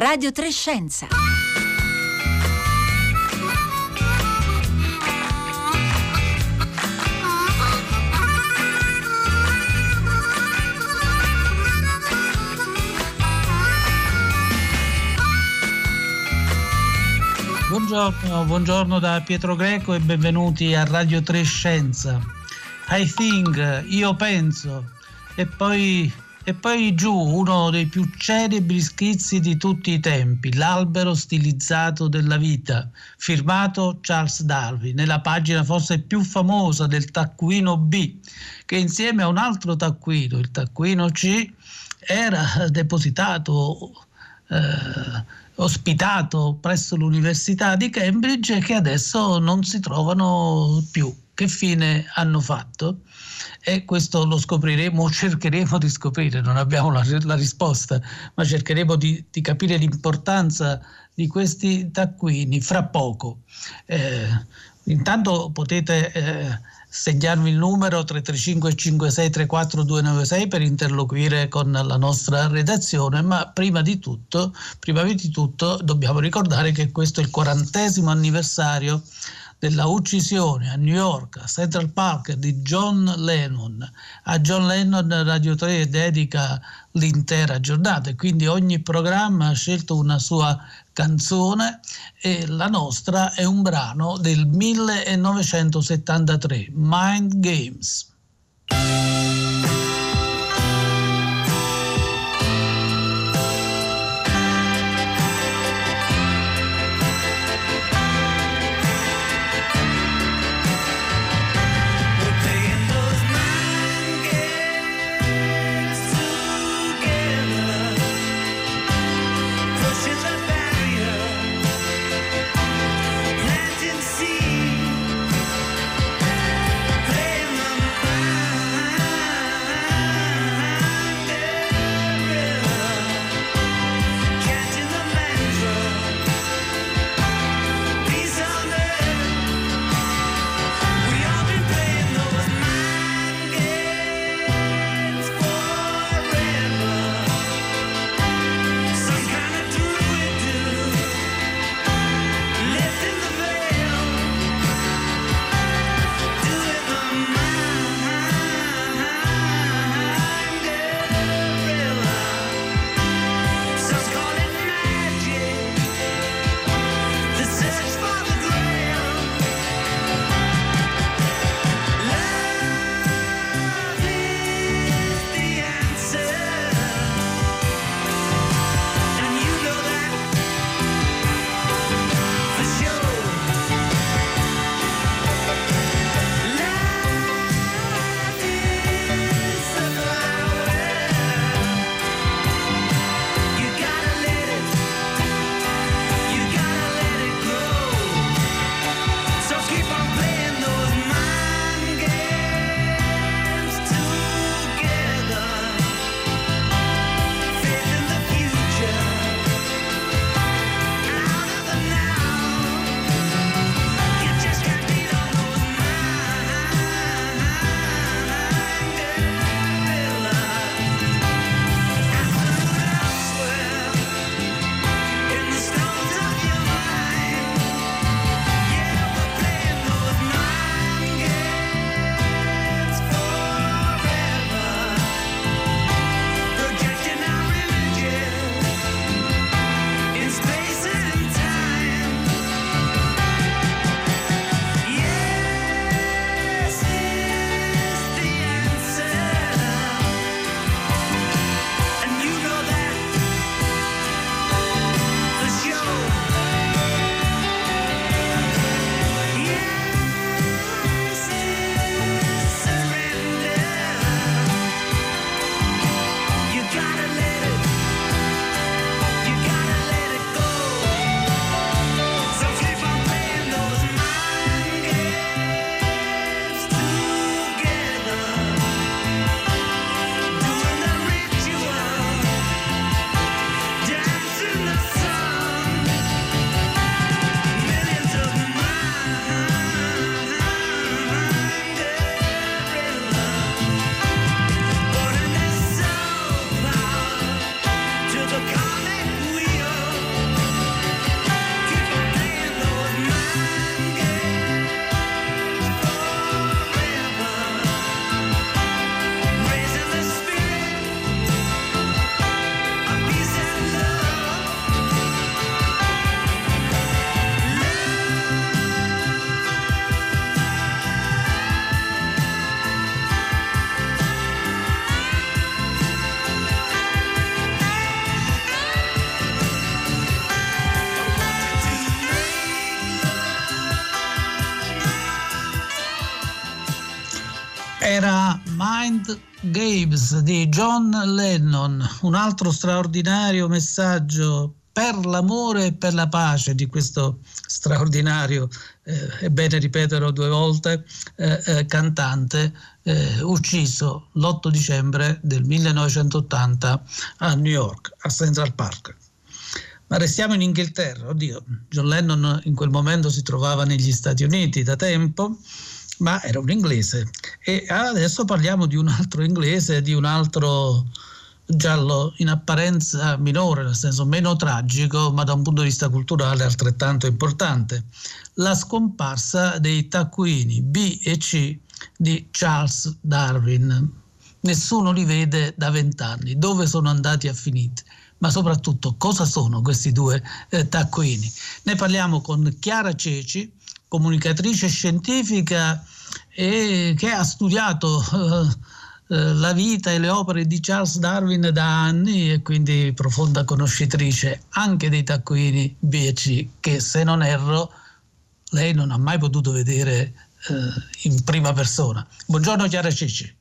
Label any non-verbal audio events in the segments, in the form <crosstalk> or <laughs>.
Radio Trescenza. Buongiorno, buongiorno da Pietro Greco e benvenuti a Radio Trescenza. I think, io penso, e poi e poi giù uno dei più celebri schizzi di tutti i tempi, L'albero stilizzato della vita, firmato Charles Darwin, nella pagina forse più famosa del taccuino B, che insieme a un altro taccuino, il taccuino C, era depositato, eh, ospitato presso l'Università di Cambridge e che adesso non si trovano più. Che fine hanno fatto? e questo lo scopriremo o cercheremo di scoprire, non abbiamo la, la risposta, ma cercheremo di, di, capire l'importanza di questi taccuini fra poco. Eh, intanto potete eh, segnarvi il numero 335 5634 296 per interloquire con la nostra redazione, ma prima di tutto, prima di tutto dobbiamo ricordare che questo è il quarantesimo anniversario della uccisione a New York, a Central Park, di John Lennon. A John Lennon Radio 3 dedica l'intera giornata e quindi ogni programma ha scelto una sua canzone e la nostra è un brano del 1973, Mind Games. Era Mind Games di John Lennon, un altro straordinario messaggio per l'amore e per la pace di questo straordinario, eh, è bene ripeterlo due volte, eh, eh, cantante eh, ucciso l'8 dicembre del 1980 a New York, a Central Park. Ma restiamo in Inghilterra, oddio, John Lennon in quel momento si trovava negli Stati Uniti da tempo, ma era un inglese. E adesso parliamo di un altro inglese, di un altro giallo in apparenza minore, nel senso meno tragico, ma da un punto di vista culturale altrettanto importante. La scomparsa dei taccuini B e C di Charles Darwin. Nessuno li vede da vent'anni. Dove sono andati a finire? Ma soprattutto cosa sono questi due eh, taccuini? Ne parliamo con Chiara Ceci, comunicatrice scientifica e che ha studiato eh, eh, la vita e le opere di Charles Darwin da anni e quindi profonda conoscitrice anche dei taccuini B C che se non erro lei non ha mai potuto vedere eh, in prima persona. Buongiorno Chiara Cicci.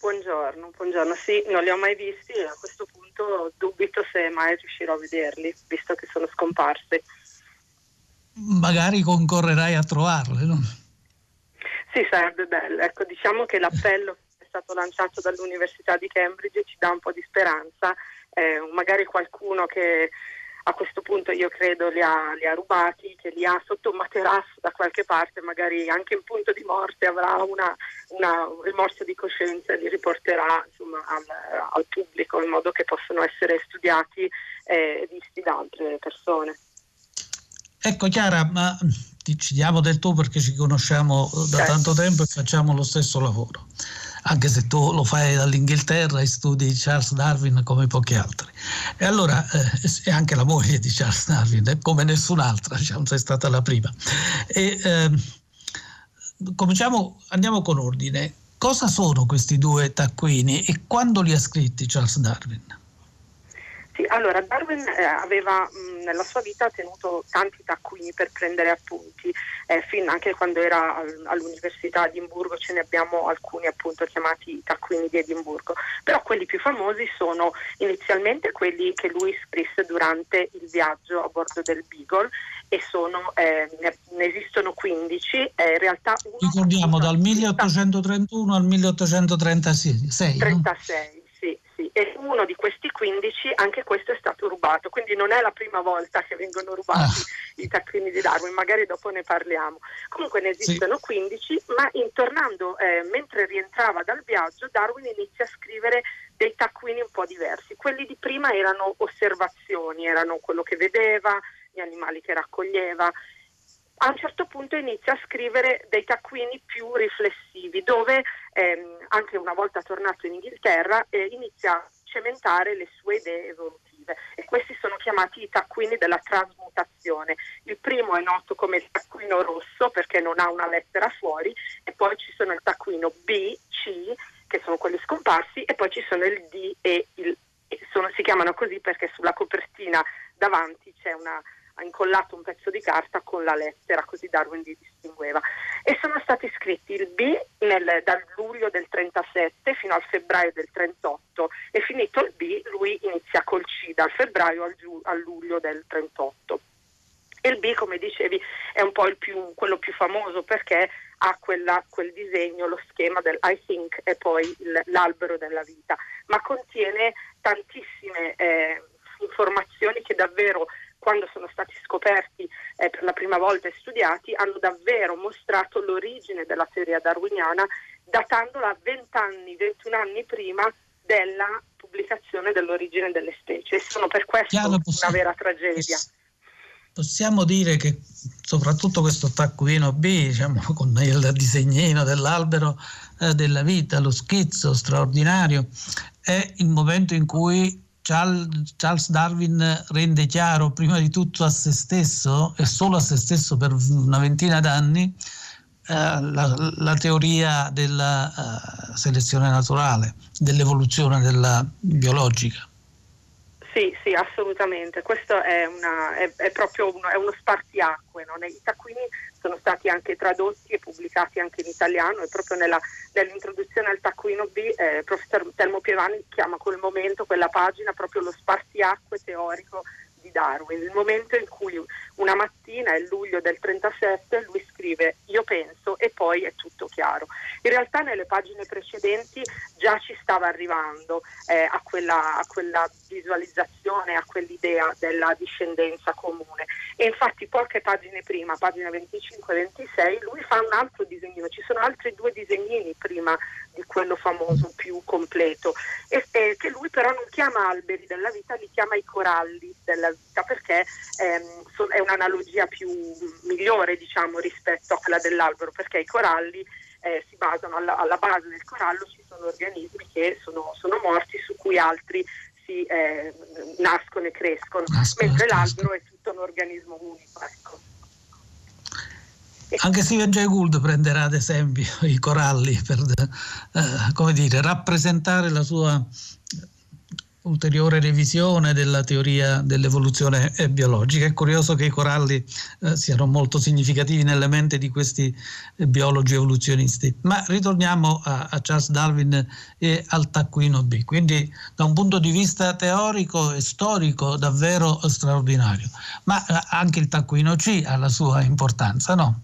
Buongiorno, buongiorno. Sì, non li ho mai visti e a questo punto dubito se mai riuscirò a vederli, visto che sono scomparsi. Magari concorrerai a trovarli, no? Sì, sarebbe bello. Ecco, diciamo che l'appello stato lanciato dall'Università di Cambridge ci dà un po' di speranza, eh, magari qualcuno che a questo punto io credo li ha, li ha, rubati, che li ha sotto un materasso da qualche parte, magari anche in punto di morte avrà una, una, un rimorso di coscienza e li riporterà insomma, al, al, pubblico in modo che possano essere studiati e visti da altre persone. Ecco Chiara, ma ci diamo del tu perché ci conosciamo da tanto tempo e facciamo lo stesso lavoro anche se tu lo fai dall'Inghilterra e studi Charles Darwin come pochi altri. E allora eh, è anche la moglie di Charles Darwin, come nessun'altra, diciamo, sei stata la prima. E, eh, cominciamo, andiamo con ordine. Cosa sono questi due taccuini e quando li ha scritti Charles Darwin? Sì, allora Darwin eh, aveva mh, nella sua vita tenuto tanti taccuini per prendere appunti, eh, fin anche quando era al, all'Università di Edimburgo ce ne abbiamo alcuni appunto chiamati taccuini di Edimburgo, però quelli più famosi sono inizialmente quelli che lui scrisse durante il viaggio a bordo del Beagle e sono, eh, ne, ne, esistono 15, eh, in realtà... Ricordiamo dal 1831 al 1836. 36, sì, e uno di questi 15 anche questo è stato rubato, quindi non è la prima volta che vengono rubati ah. i taccuini di Darwin, magari dopo ne parliamo. Comunque ne esistono sì. 15, ma intornando, eh, mentre rientrava dal viaggio, Darwin inizia a scrivere dei taccuini un po' diversi. Quelli di prima erano osservazioni, erano quello che vedeva, gli animali che raccoglieva a un certo punto inizia a scrivere dei taccuini più riflessivi, dove ehm, anche una volta tornato in Inghilterra eh, inizia a cementare le sue idee evolutive e questi sono chiamati i taccuini della trasmutazione. Il primo è noto come il taccuino rosso perché non ha una lettera fuori e poi ci sono il taccuino B, C, che sono quelli scomparsi e poi ci sono il D e il sono, si chiamano così perché sulla copertina davanti c'è una ha incollato un pezzo di carta con la lettera, così Darwin li distingueva. E sono stati scritti il B nel, dal luglio del 37 fino al febbraio del 38 e finito il B lui inizia col C dal febbraio al, giu, al luglio del 38. E il B, come dicevi, è un po' più, quello più famoso perché ha quella, quel disegno, lo schema del I think e poi il, l'albero della vita, ma contiene tantissime eh, informazioni che davvero quando sono stati scoperti eh, per la prima volta e studiati, hanno davvero mostrato l'origine della teoria darwiniana datandola a 20 anni, 21 anni prima della pubblicazione dell'origine delle specie. E sono per questo Chiaro, possiamo, una vera tragedia. Possiamo dire che soprattutto questo taccuino B, diciamo, <laughs> con il disegnino dell'albero eh, della vita, lo schizzo straordinario, è il momento in cui Charles Darwin rende chiaro prima di tutto a se stesso e solo a se stesso per una ventina d'anni eh, la, la, teoria della uh, selezione naturale, dell'evoluzione della biologica. Sì, sì, assolutamente. Questo è, una, è, è proprio uno, è uno spartiacque. No? I taccuini sono stati anche tradotti e pubblicati anche in italiano e proprio nella, nell'introduzione al taccuino B eh, il professor Telmo Pievani chiama quel momento, quella pagina, proprio lo spartiacque teorico di Darwin, il momento in cui una mattina, è luglio del 37, lui scrive io penso e poi è tutto chiaro. In realtà nelle pagine precedenti già ci stava arrivando eh, a, quella, a quella visualizzazione, a quell'idea della discendenza comune. E infatti poche pagine prima, pagina 25-26, lui fa un altro disegnino, ci sono altri due disegnini prima di quello famoso più completo, e, e, che lui però non chiama alberi della vita, li chiama i coralli della vita perché ehm, è un'analogia più migliore diciamo, rispetto a quella dell'albero, perché i coralli eh, si basano alla, alla, base del corallo, ci sono organismi che sono, sono morti su cui altri si eh, nascono e crescono, nascono, mentre l'albero è tutto un organismo unico. Ecco. Anche Steven Jay Gould prenderà ad esempio i coralli per eh, dire, rappresentare la sua ulteriore revisione della teoria dell'evoluzione biologica. È curioso che i coralli eh, siano molto significativi nelle menti di questi eh, biologi evoluzionisti. Ma ritorniamo a, a, Charles Darwin e al taccuino B. Quindi da un punto di vista teorico e storico davvero straordinario. Ma eh, anche il taccuino C ha la sua importanza, no?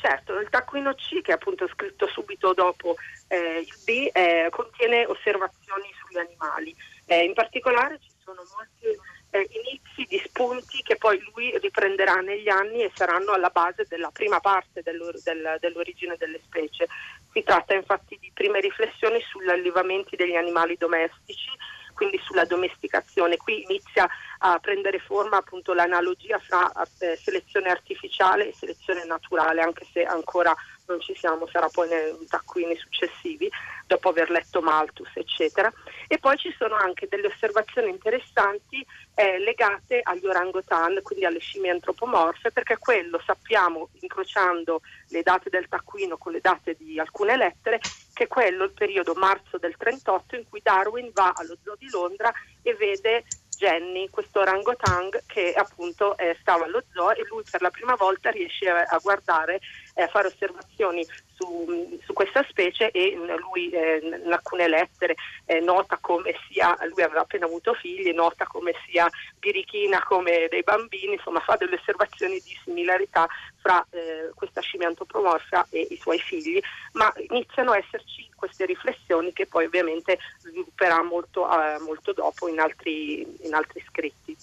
Certo, il taccuino C, che è appunto scritto subito dopo eh, il B, eh, contiene osservazioni sugli animali. Eh, in particolare ci sono molti eh, inizi di spunti che poi lui riprenderà negli anni e saranno alla base della prima parte dell'or- del, dell'origine delle specie. Si tratta infatti di prime riflessioni sugli allevamenti degli animali domestici, quindi sulla domesticazione. Qui inizia a prendere forma appunto l'analogia fra eh, selezione artificiale e selezione naturale, anche se ancora non ci siamo, sarà poi nei taccuini successivi, dopo aver letto Malthus, eccetera. E poi ci sono anche delle osservazioni interessanti eh, legate agli orangotan, quindi alle scimmie antropomorfe, perché quello sappiamo, incrociando le date del taccuino con le date di alcune lettere, che quello è il periodo marzo del 38 in cui Darwin va allo zoo di Londra e vede Jenny, questo orangotang che appunto eh, stava allo zoo e lui per la prima volta riesce a, a guardare, eh, fare osservazioni su, su, questa specie e lui eh, in alcune lettere eh, nota come sia, lui aveva appena avuto figli, nota come sia birichina come dei bambini, insomma fa delle osservazioni di similarità fra eh, questa scimmia antropomorfa e i suoi figli, ma iniziano a esserci queste riflessioni che poi ovviamente svilupperà molto, eh, molto dopo in altri, in altri scritti.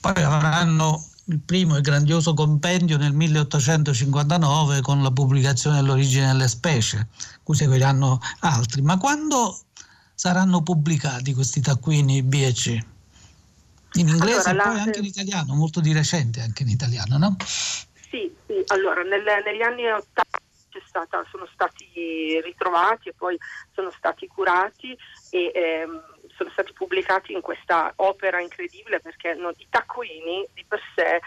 Poi avranno il primo e grandioso compendio nel 1859 con la pubblicazione dell'origine delle specie, cui seguiranno altri. Ma quando saranno pubblicati questi taccuini B e C? In inglese allora, e poi la... anche in italiano, molto di recente anche in italiano, no? Sì, sì. allora nel, negli anni 80 stata, sono stati ritrovati e poi sono stati curati e ehm, sono stati pubblicati in questa opera incredibile perché non, i taccuini di per sé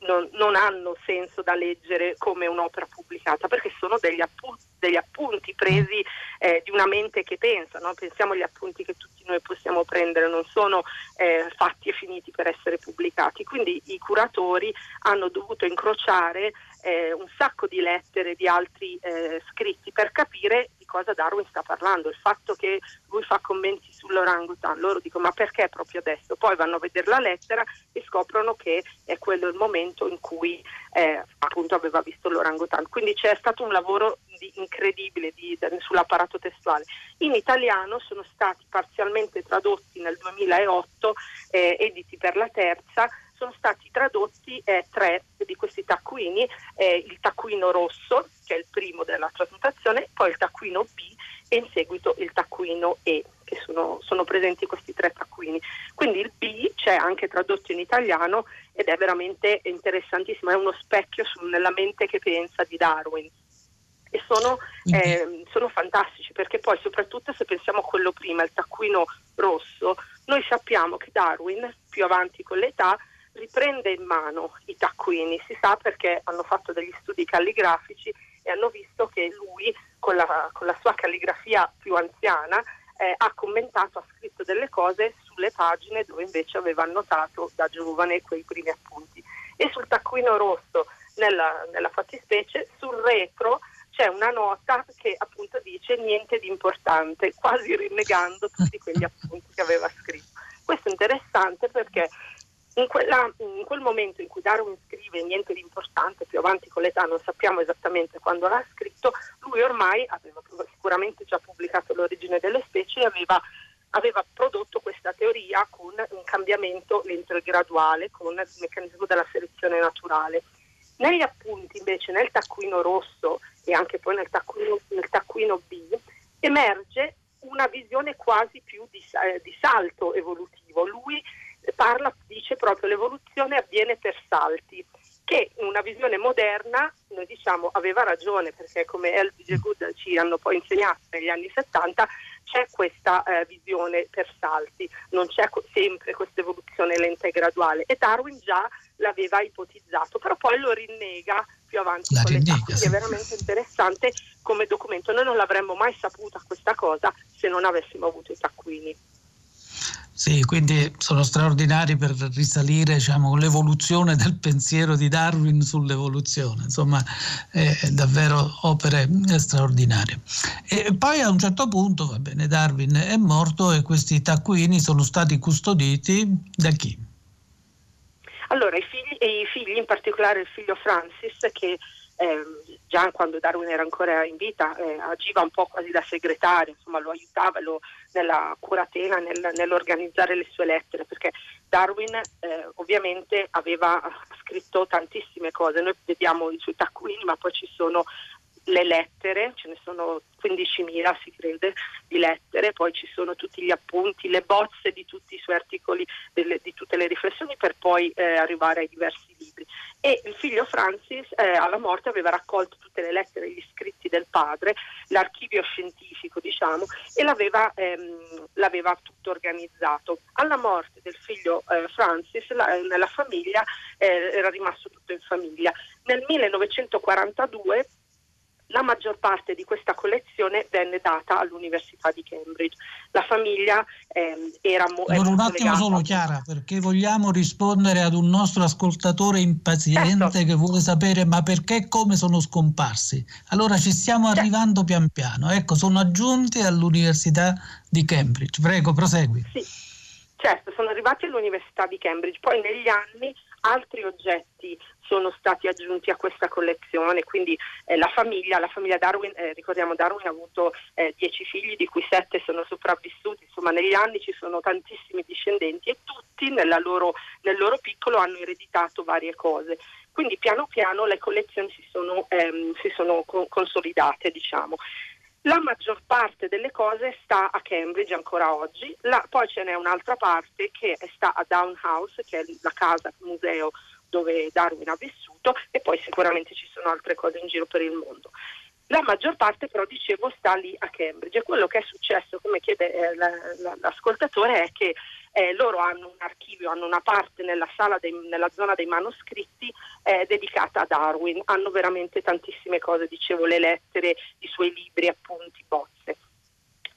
non, non, hanno senso da leggere come un'opera pubblicata perché sono degli appunti, degli appunti presi eh, di una mente che pensa, no? pensiamo agli appunti che tutti noi possiamo prendere, non sono eh, fatti e finiti per essere pubblicati. Quindi i curatori hanno dovuto incrociare eh, un sacco di lettere di altri eh, scritti per capire di cosa Darwin sta parlando. Il fatto che lui fa commenti sull'orangutan, loro dicono ma perché proprio adesso? Poi vanno a vedere la lettera e scoprono che è quello il momento in cui eh, appunto aveva visto l'orangutan. Quindi c'è stato un lavoro di, incredibile di, sull'apparato testuale. In italiano sono stati parzialmente tradotti nel 2008, eh, editi per la terza, sono stati tradotti eh, tre di questi taccuini, eh, il taccuino rosso, che è il primo della trasmutazione, poi il taccuino B e in seguito il taccuino E, che sono, sono presenti questi tre taccuini. Quindi il B c'è anche tradotto in italiano ed è veramente interessantissimo, è uno specchio su, nella mente che pensa di Darwin e sono, eh, sono, fantastici perché poi soprattutto se pensiamo a quello prima, il taccuino rosso, noi sappiamo che Darwin più avanti con l'età riprende in mano i taccuini, si sa perché hanno fatto degli studi calligrafici e hanno visto che lui con la, con la sua calligrafia più anziana eh, ha commentato, ha scritto delle cose sulle pagine dove invece aveva annotato da giovane quei primi appunti. E sul taccuino rosso, nella, nella fattispecie, sul retro c'è una nota che appunto dice niente di importante, quasi rinnegando tutti quegli appunti che aveva scritto. Questo è interessante perché in, quella, in, quel momento in cui Darwin scrive niente di importante, più avanti con l'età non sappiamo esattamente quando l'ha scritto, lui ormai aveva sicuramente già pubblicato l'origine delle specie e aveva, aveva prodotto questa teoria con un cambiamento lento e graduale, con il meccanismo della selezione naturale. Negli appunti invece, nel taccuino rosso e anche poi nel taccuino, nel taccuino B, emerge una visione quasi più di, eh, di salto evolutivo. Lui parla, dice proprio l'evoluzione avviene per salti, che visione moderna, noi diciamo, aveva ragione, perché come Elvige Good ci hanno poi insegnato negli anni 70, c'è questa eh, visione per salti, non c'è co- sempre questa evoluzione lenta e graduale e Darwin già l'aveva ipotizzato, però poi lo rinnega più avanti La con rinnega, l'età, quindi sì. è veramente interessante come documento. Noi non l'avremmo mai saputa questa cosa se non avessimo avuto i taccuini. Sì, quindi sono straordinari per risalire diciamo, l'evoluzione del pensiero di Darwin sull'evoluzione, insomma, è davvero opere straordinarie. E poi a un certo punto, va bene, Darwin è morto e questi taccuini sono stati custoditi da chi? Allora, i figli, i figli in particolare il figlio Francis, che eh, già quando Darwin era ancora in vita eh, agiva un po' quasi da segretario, insomma lo aiutava lo, nella curatela, nel, nell'organizzare le sue lettere, perché Darwin eh, ovviamente aveva scritto tantissime cose, noi vediamo i suoi taccuini, ma poi ci sono le lettere, ce ne sono 15.000 si crede di lettere, poi ci sono tutti gli appunti, le bozze di tutti i suoi articoli, delle, di tutte le riflessioni per poi eh, arrivare ai diversi libri. E il figlio Francis eh, alla morte aveva raccolto tutte le lettere e gli scritti del padre, l'archivio scientifico diciamo, e l'aveva, ehm, l'aveva tutto organizzato. Alla morte del figlio eh, Francis la, nella famiglia eh, era rimasto tutto in famiglia. Nel 1942 la maggior parte di questa collezione venne data all'Università di Cambridge. La famiglia ehm, era mo- Allora, un molto attimo legata. solo Chiara, perché vogliamo rispondere ad un nostro ascoltatore impaziente Certo. che vuole sapere ma perché e come sono scomparsi. Allora ci stiamo Certo. arrivando pian piano. Ecco, sono aggiunti all'Università di Cambridge. Prego, prosegui. Sì, certo, sono arrivati all'Università di Cambridge, poi negli anni altri oggetti sono stati aggiunti a questa collezione, quindi eh, la famiglia, la famiglia Darwin, eh, ricordiamo Darwin ha avuto eh, dieci figli di cui sette sono sopravvissuti, insomma negli anni ci sono tantissimi discendenti e tutti loro, nel loro piccolo hanno ereditato varie cose. Quindi piano piano le collezioni si sono, ehm, si sono con- consolidate, diciamo. La maggior parte delle cose sta a Cambridge ancora oggi, La- poi ce n'è un'altra parte che sta a Down House, che è la casa museo dove Darwin ha vissuto, e poi sicuramente ci sono altre cose in giro per il mondo. La maggior parte però, dicevo, sta lì a Cambridge e quello che è successo, come chiede eh, la- la- l'ascoltatore, è che eh, loro hanno un archivio, hanno una parte nella, dei- nella zona dei manoscritti eh, dedicata a Darwin, hanno veramente tantissime cose, dicevo, le lettere, i suoi libri, appunti, bozze.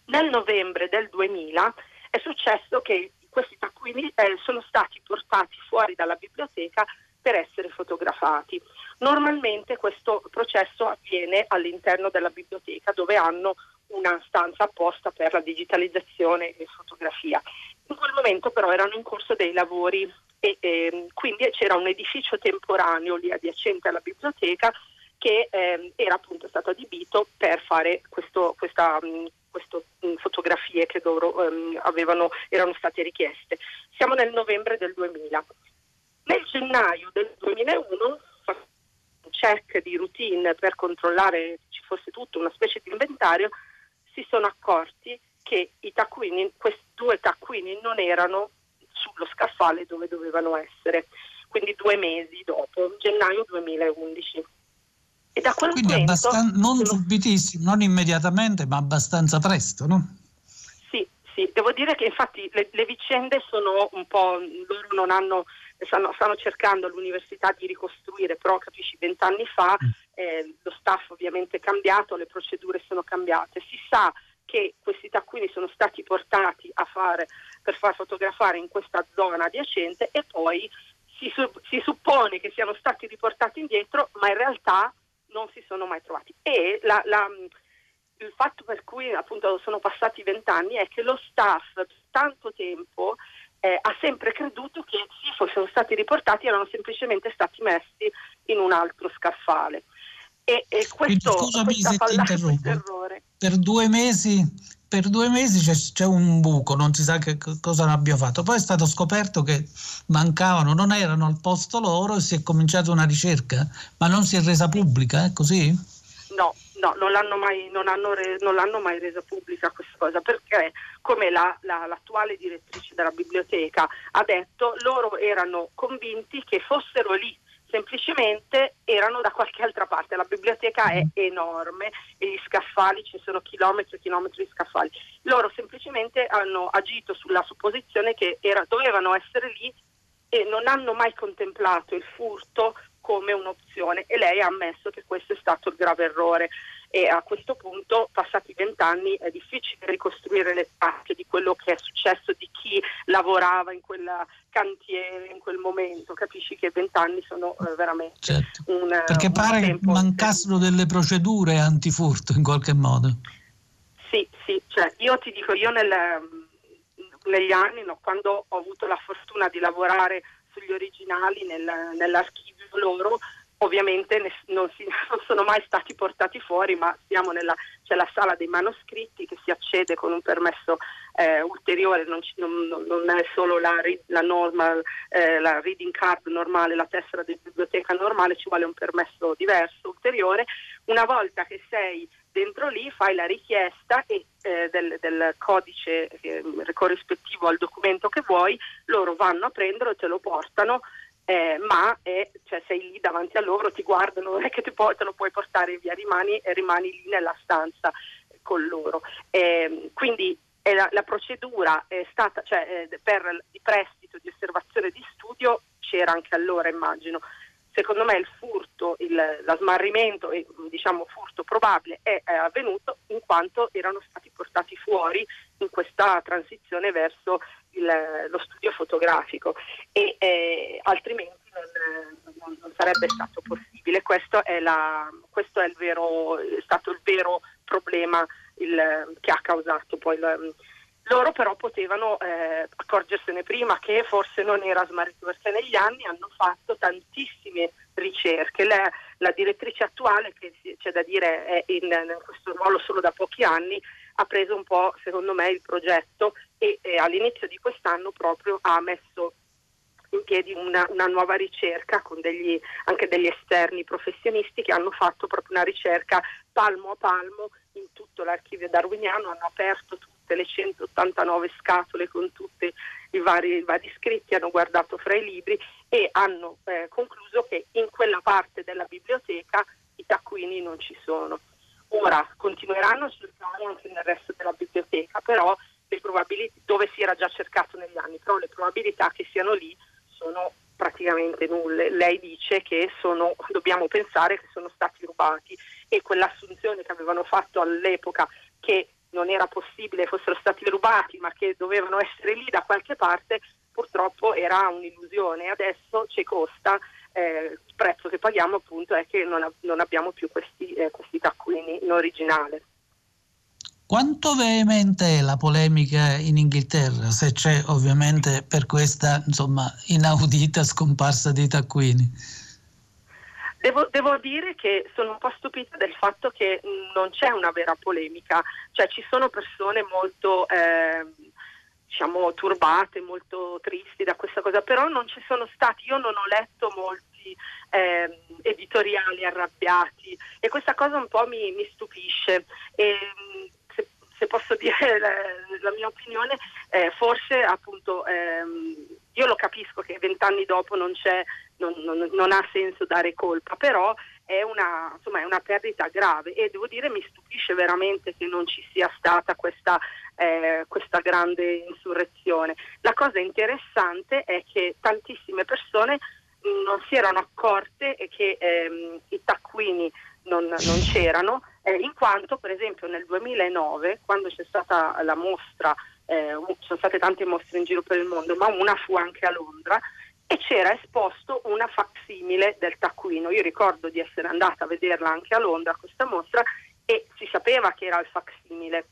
Nel novembre del 2000 è successo che questi taccuini eh, sono stati portati fuori dalla biblioteca per essere fotografati. Normalmente questo processo avviene all'interno della biblioteca dove hanno una stanza apposta per la digitalizzazione e fotografia. In quel momento però erano in corso dei lavori e ehm, quindi c'era un edificio temporaneo lì adiacente alla biblioteca che ehm, era appunto stato adibito per fare questo, questa mh, fotografie che loro ehm, avevano, erano state richieste. Siamo nel novembre del 2000. Nel gennaio del 2001 un check di routine per controllare che ci fosse tutto, una specie di inventario, si sono accorti che i taccuini, questi due taccuini non erano sullo scaffale dove dovevano essere, quindi due mesi dopo, gennaio 2011. E da quel Quindi momento abbastan- non sono- subitissimo, non immediatamente, ma abbastanza presto, no? Sì, sì, devo dire che infatti le, le vicende sono un po', loro non hanno, stanno, stanno cercando all'università di ricostruire, però capisci, vent'anni fa eh, lo staff ovviamente è cambiato, le procedure sono cambiate. Si sa che questi taccuini sono stati portati a fare, per far fotografare in questa zona adiacente e poi si, si suppone che siano stati riportati indietro, ma in realtà sono mai trovati. E la, la, il fatto per cui appunto sono passati vent'anni è che lo staff per tanto tempo eh, ha sempre creduto che sì, fossero stati riportati, erano semplicemente stati messi in un altro scaffale. E, e questo, Quindi, scusami se ti interrompo. Per due mesi, per due mesi c'è, c'è, un buco, non si sa che cosa abbia fatto. Poi è stato scoperto che mancavano, non erano al posto loro e si è cominciata una ricerca, ma non si è resa pubblica, è così? No, no, non l'hanno mai, non hanno re, non l'hanno mai resa pubblica questa cosa perché, come la, la, l'attuale direttrice della biblioteca ha detto, loro erano convinti che fossero lì semplicemente erano da qualche altra parte. La biblioteca è enorme e gli scaffali, ci sono chilometri e chilometri di scaffali. Loro semplicemente hanno agito sulla supposizione che era, dovevano essere lì e non hanno mai contemplato il furto come un'opzione e lei ha ammesso che questo è stato il grave errore e a questo punto, passati vent'anni, è difficile ricostruire le tracce di quello che è successo, di chi lavorava in quel cantiere in quel momento. Capisci che vent'anni sono eh, veramente certo. un Perché un pare che mancassero delle procedure antifurto in qualche modo. Sì, sì, cioè, io ti dico, io nel, negli anni, no, quando ho avuto la fortuna di lavorare sugli originali nel, nell'archivio loro, ovviamente non, si, <laughs> non, sono mai stati portati fuori, ma nella c'è la sala dei manoscritti che si accede con un permesso eh, ulteriore, non, ci, non, non, è solo la, la, normal, eh, la, reading card normale, la tessera di biblioteca normale, ci vuole un permesso diverso, ulteriore. Una volta che sei dentro lì fai la richiesta e, eh, del, del, codice eh, corrispettivo al documento che vuoi, loro vanno a prenderlo e te lo portano eh, ma è, cioè, sei lì davanti a loro, ti guardano, non è che puoi, te lo puoi portare via, rimani, rimani lì nella stanza con loro. Eh, quindi la, la, procedura è stata, cioè, eh, per il prestito di osservazione di studio c'era anche allora, immagino. Secondo me il furto, il, l'asmarrimento e diciamo furto probabile è, è avvenuto in quanto erano stati portati fuori in questa transizione verso il, lo studio fotografico e eh, altrimenti non, non, sarebbe stato possibile. Questo è, la, questo è, vero, è stato il vero problema il, che ha causato poi la, loro però potevano eh, accorgersene prima che forse non era smarrito perché negli anni hanno fatto tantissime ricerche. La, la direttrice attuale, che c'è da dire è in, in questo ruolo solo da pochi anni, ha preso un po', secondo me, il progetto e, e all'inizio di quest'anno proprio ha messo in piedi una, una nuova ricerca con degli, anche degli esterni professionisti che hanno fatto proprio una ricerca palmo a palmo in tutto l'archivio darwiniano, hanno aperto tutte le 189 scatole con tutti i vari, i vari scritti, hanno guardato fra i libri e hanno eh, concluso che in quella parte della biblioteca i taccuini non ci sono. Ora continueranno a cercare anche nel resto della biblioteca, però probabilità, dove si era già cercato negli anni, però le probabilità che siano lì sono praticamente nulle. Lei dice che sono, <laughs> dobbiamo pensare che sono stati rubati e quell'assunzione che avevano fatto all'epoca che non era possibile fossero stati rubati ma che dovevano essere lì da qualche parte purtroppo era un'illusione adesso ci costa eh, il prezzo che paghiamo appunto è che non, non abbiamo più questi, eh, questi taccuini in originale. Quanto veemente è la polemica in Inghilterra, se c'è ovviamente per questa insomma, inaudita scomparsa dei taccuini? Devo, devo, dire che sono un po' stupita del fatto che non c'è una vera polemica, cioè ci sono persone molto eh, diciamo, turbate, molto tristi da questa cosa, però non ci sono stati, io non ho letto molti eh, editoriali arrabbiati e questa cosa un po' mi, mi stupisce. E, se, posso dire la, la mia opinione, eh, forse appunto ehm, io lo capisco che vent'anni dopo non, non, non, non ha senso dare colpa, però è una, insomma, è una, perdita grave e devo dire mi stupisce veramente che non ci sia stata questa, eh, questa grande insurrezione. La cosa interessante è che tantissime persone non si erano accorte che ehm, i taccuini non, c'erano eh, in quanto per esempio nel 2009, quando c'è stata la mostra, eh, sono state tante mostre in giro per il mondo, ma una fu anche a Londra, e c'era esposto una facsimile del taccuino. Io ricordo di essere andata a vederla anche a Londra, questa mostra, e si sapeva che era il facsimile.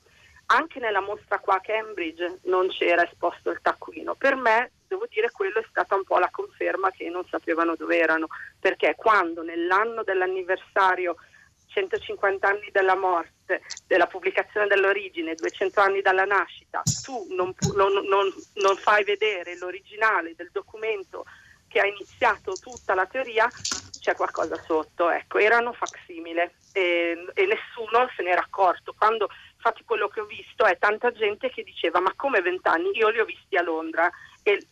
Anche nella mostra qua a Cambridge non c'era esposto il taccuino. Per me, devo dire, quello è stata un po' la conferma che non sapevano dove erano, perché quando nell'anno dell'anniversario 150 anni della morte, della pubblicazione dell'origine, 200 anni dalla nascita, tu non, non, non, non fai vedere l'originale del documento che ha iniziato tutta la teoria, c'è qualcosa sotto. Ecco, erano facsimile e, e nessuno se n'era accorto. Quando, infatti quello che ho visto è tanta gente che diceva ma come vent'anni? Io li ho visti a Londra e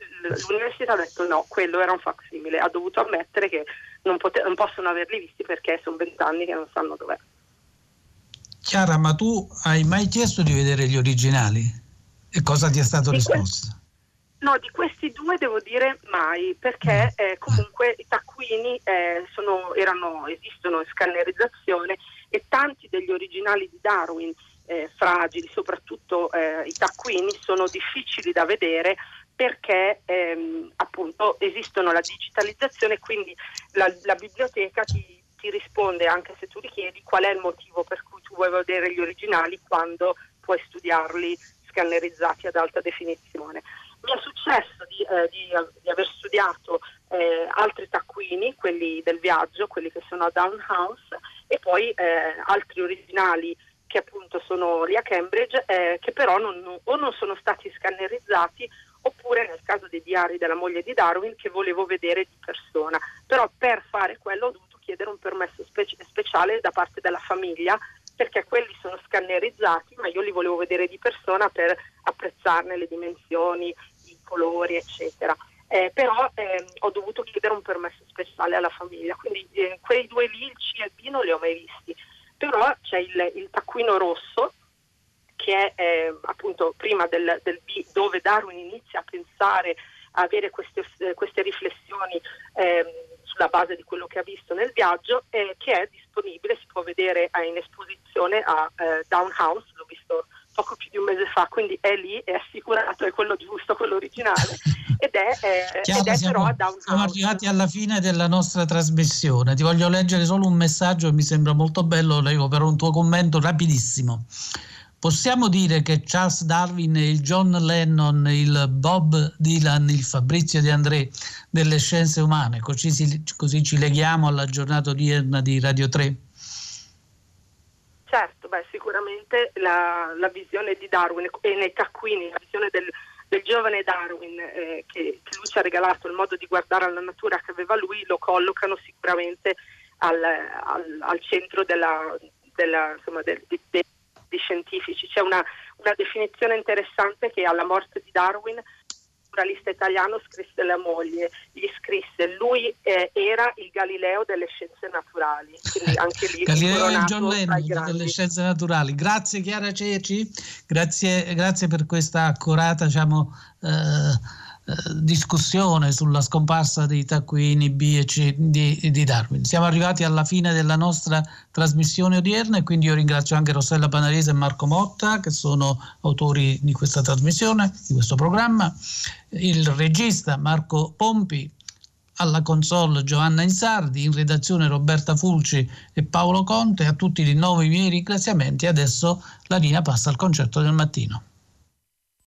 l'università ha detto no, quello era un facsimile, ha dovuto ammettere che non, pote- non possono averli visti perché sono vent'anni che non sanno dov'è. Chiara, ma tu hai mai chiesto di vedere gli originali? E cosa ti è stato di risposto? Que- no, di questi due devo dire mai, perché mm. eh, comunque i taccuini eh, sono, erano, esistono in scannerizzazione e tanti degli originali di Darwin eh, fragili, soprattutto eh, i taccuini, sono difficili da vedere perché ehm, appunto esistono la digitalizzazione, quindi la, la biblioteca ti, ti, risponde anche se tu richiedi qual è il motivo per cui tu vuoi vedere gli originali quando puoi studiarli scannerizzati ad alta definizione. Mi è successo di, eh, di, di aver studiato eh, altri taccuini, quelli del viaggio, quelli che sono a Down House, e poi eh, altri originali che appunto sono lì a Cambridge, eh, che però non, o non sono stati scannerizzati oppure nel caso dei diari della moglie di Darwin che volevo vedere di persona. Però per fare quello ho dovuto chiedere un permesso speci- speciale da parte della famiglia perché quelli sono scannerizzati, ma io li volevo vedere di persona per apprezzarne le dimensioni, i colori, eccetera. Eh, però eh, ho dovuto chiedere un permesso speciale alla famiglia, quindi eh, quei due lì, il C e il B non li ho mai visti, però c'è il, il taccuino rosso che è eh, appunto prima del, del, B, dove Darwin inizia a pensare, a avere queste, queste riflessioni eh, sulla base di quello che ha visto nel viaggio, eh, che è disponibile, si può vedere in esposizione a eh, Down House, l'ho visto poco più di un mese fa, quindi è lì, è assicurato, è quello giusto, quello originale, ed è, eh, <laughs> Chiaro, ed è siamo, però a Down Siamo arrivati alla fine della nostra trasmissione, ti voglio leggere solo un messaggio, mi sembra molto bello, leggo per un tuo commento rapidissimo. Possiamo dire che Charles Darwin, il John Lennon, il Bob Dylan, il Fabrizio De André delle scienze umane, così, si, così ci leghiamo alla giornata odierna di Radio 3? Certo, beh, sicuramente la, la, visione di Darwin e nei taccuini, la visione del, del giovane Darwin eh, che, che, lui ci ha regalato, il modo di guardare alla natura che aveva lui, lo collocano sicuramente al, al, al centro della, della, insomma, del, de, de, di scientifici. C'è una, una definizione interessante che alla morte di Darwin naturalista italiano scrisse la moglie, gli scrisse lui eh, era il Galileo delle scienze naturali, quindi <laughs> anche lì Galileo e John Lennon delle scienze naturali. Grazie Chiara Ceci, grazie, grazie per questa accurata diciamo, eh, eh, discussione sulla scomparsa dei taccuini B e C di, di, Darwin. Siamo arrivati alla fine della nostra trasmissione odierna e quindi io ringrazio anche Rossella Panarese e Marco Motta che sono autori di questa trasmissione, di questo programma, il regista Marco Pompi, alla console Giovanna Insardi, in redazione Roberta Fulci e Paolo Conte, a tutti di nuovo i miei ringraziamenti. Adesso la linea passa al concerto del mattino.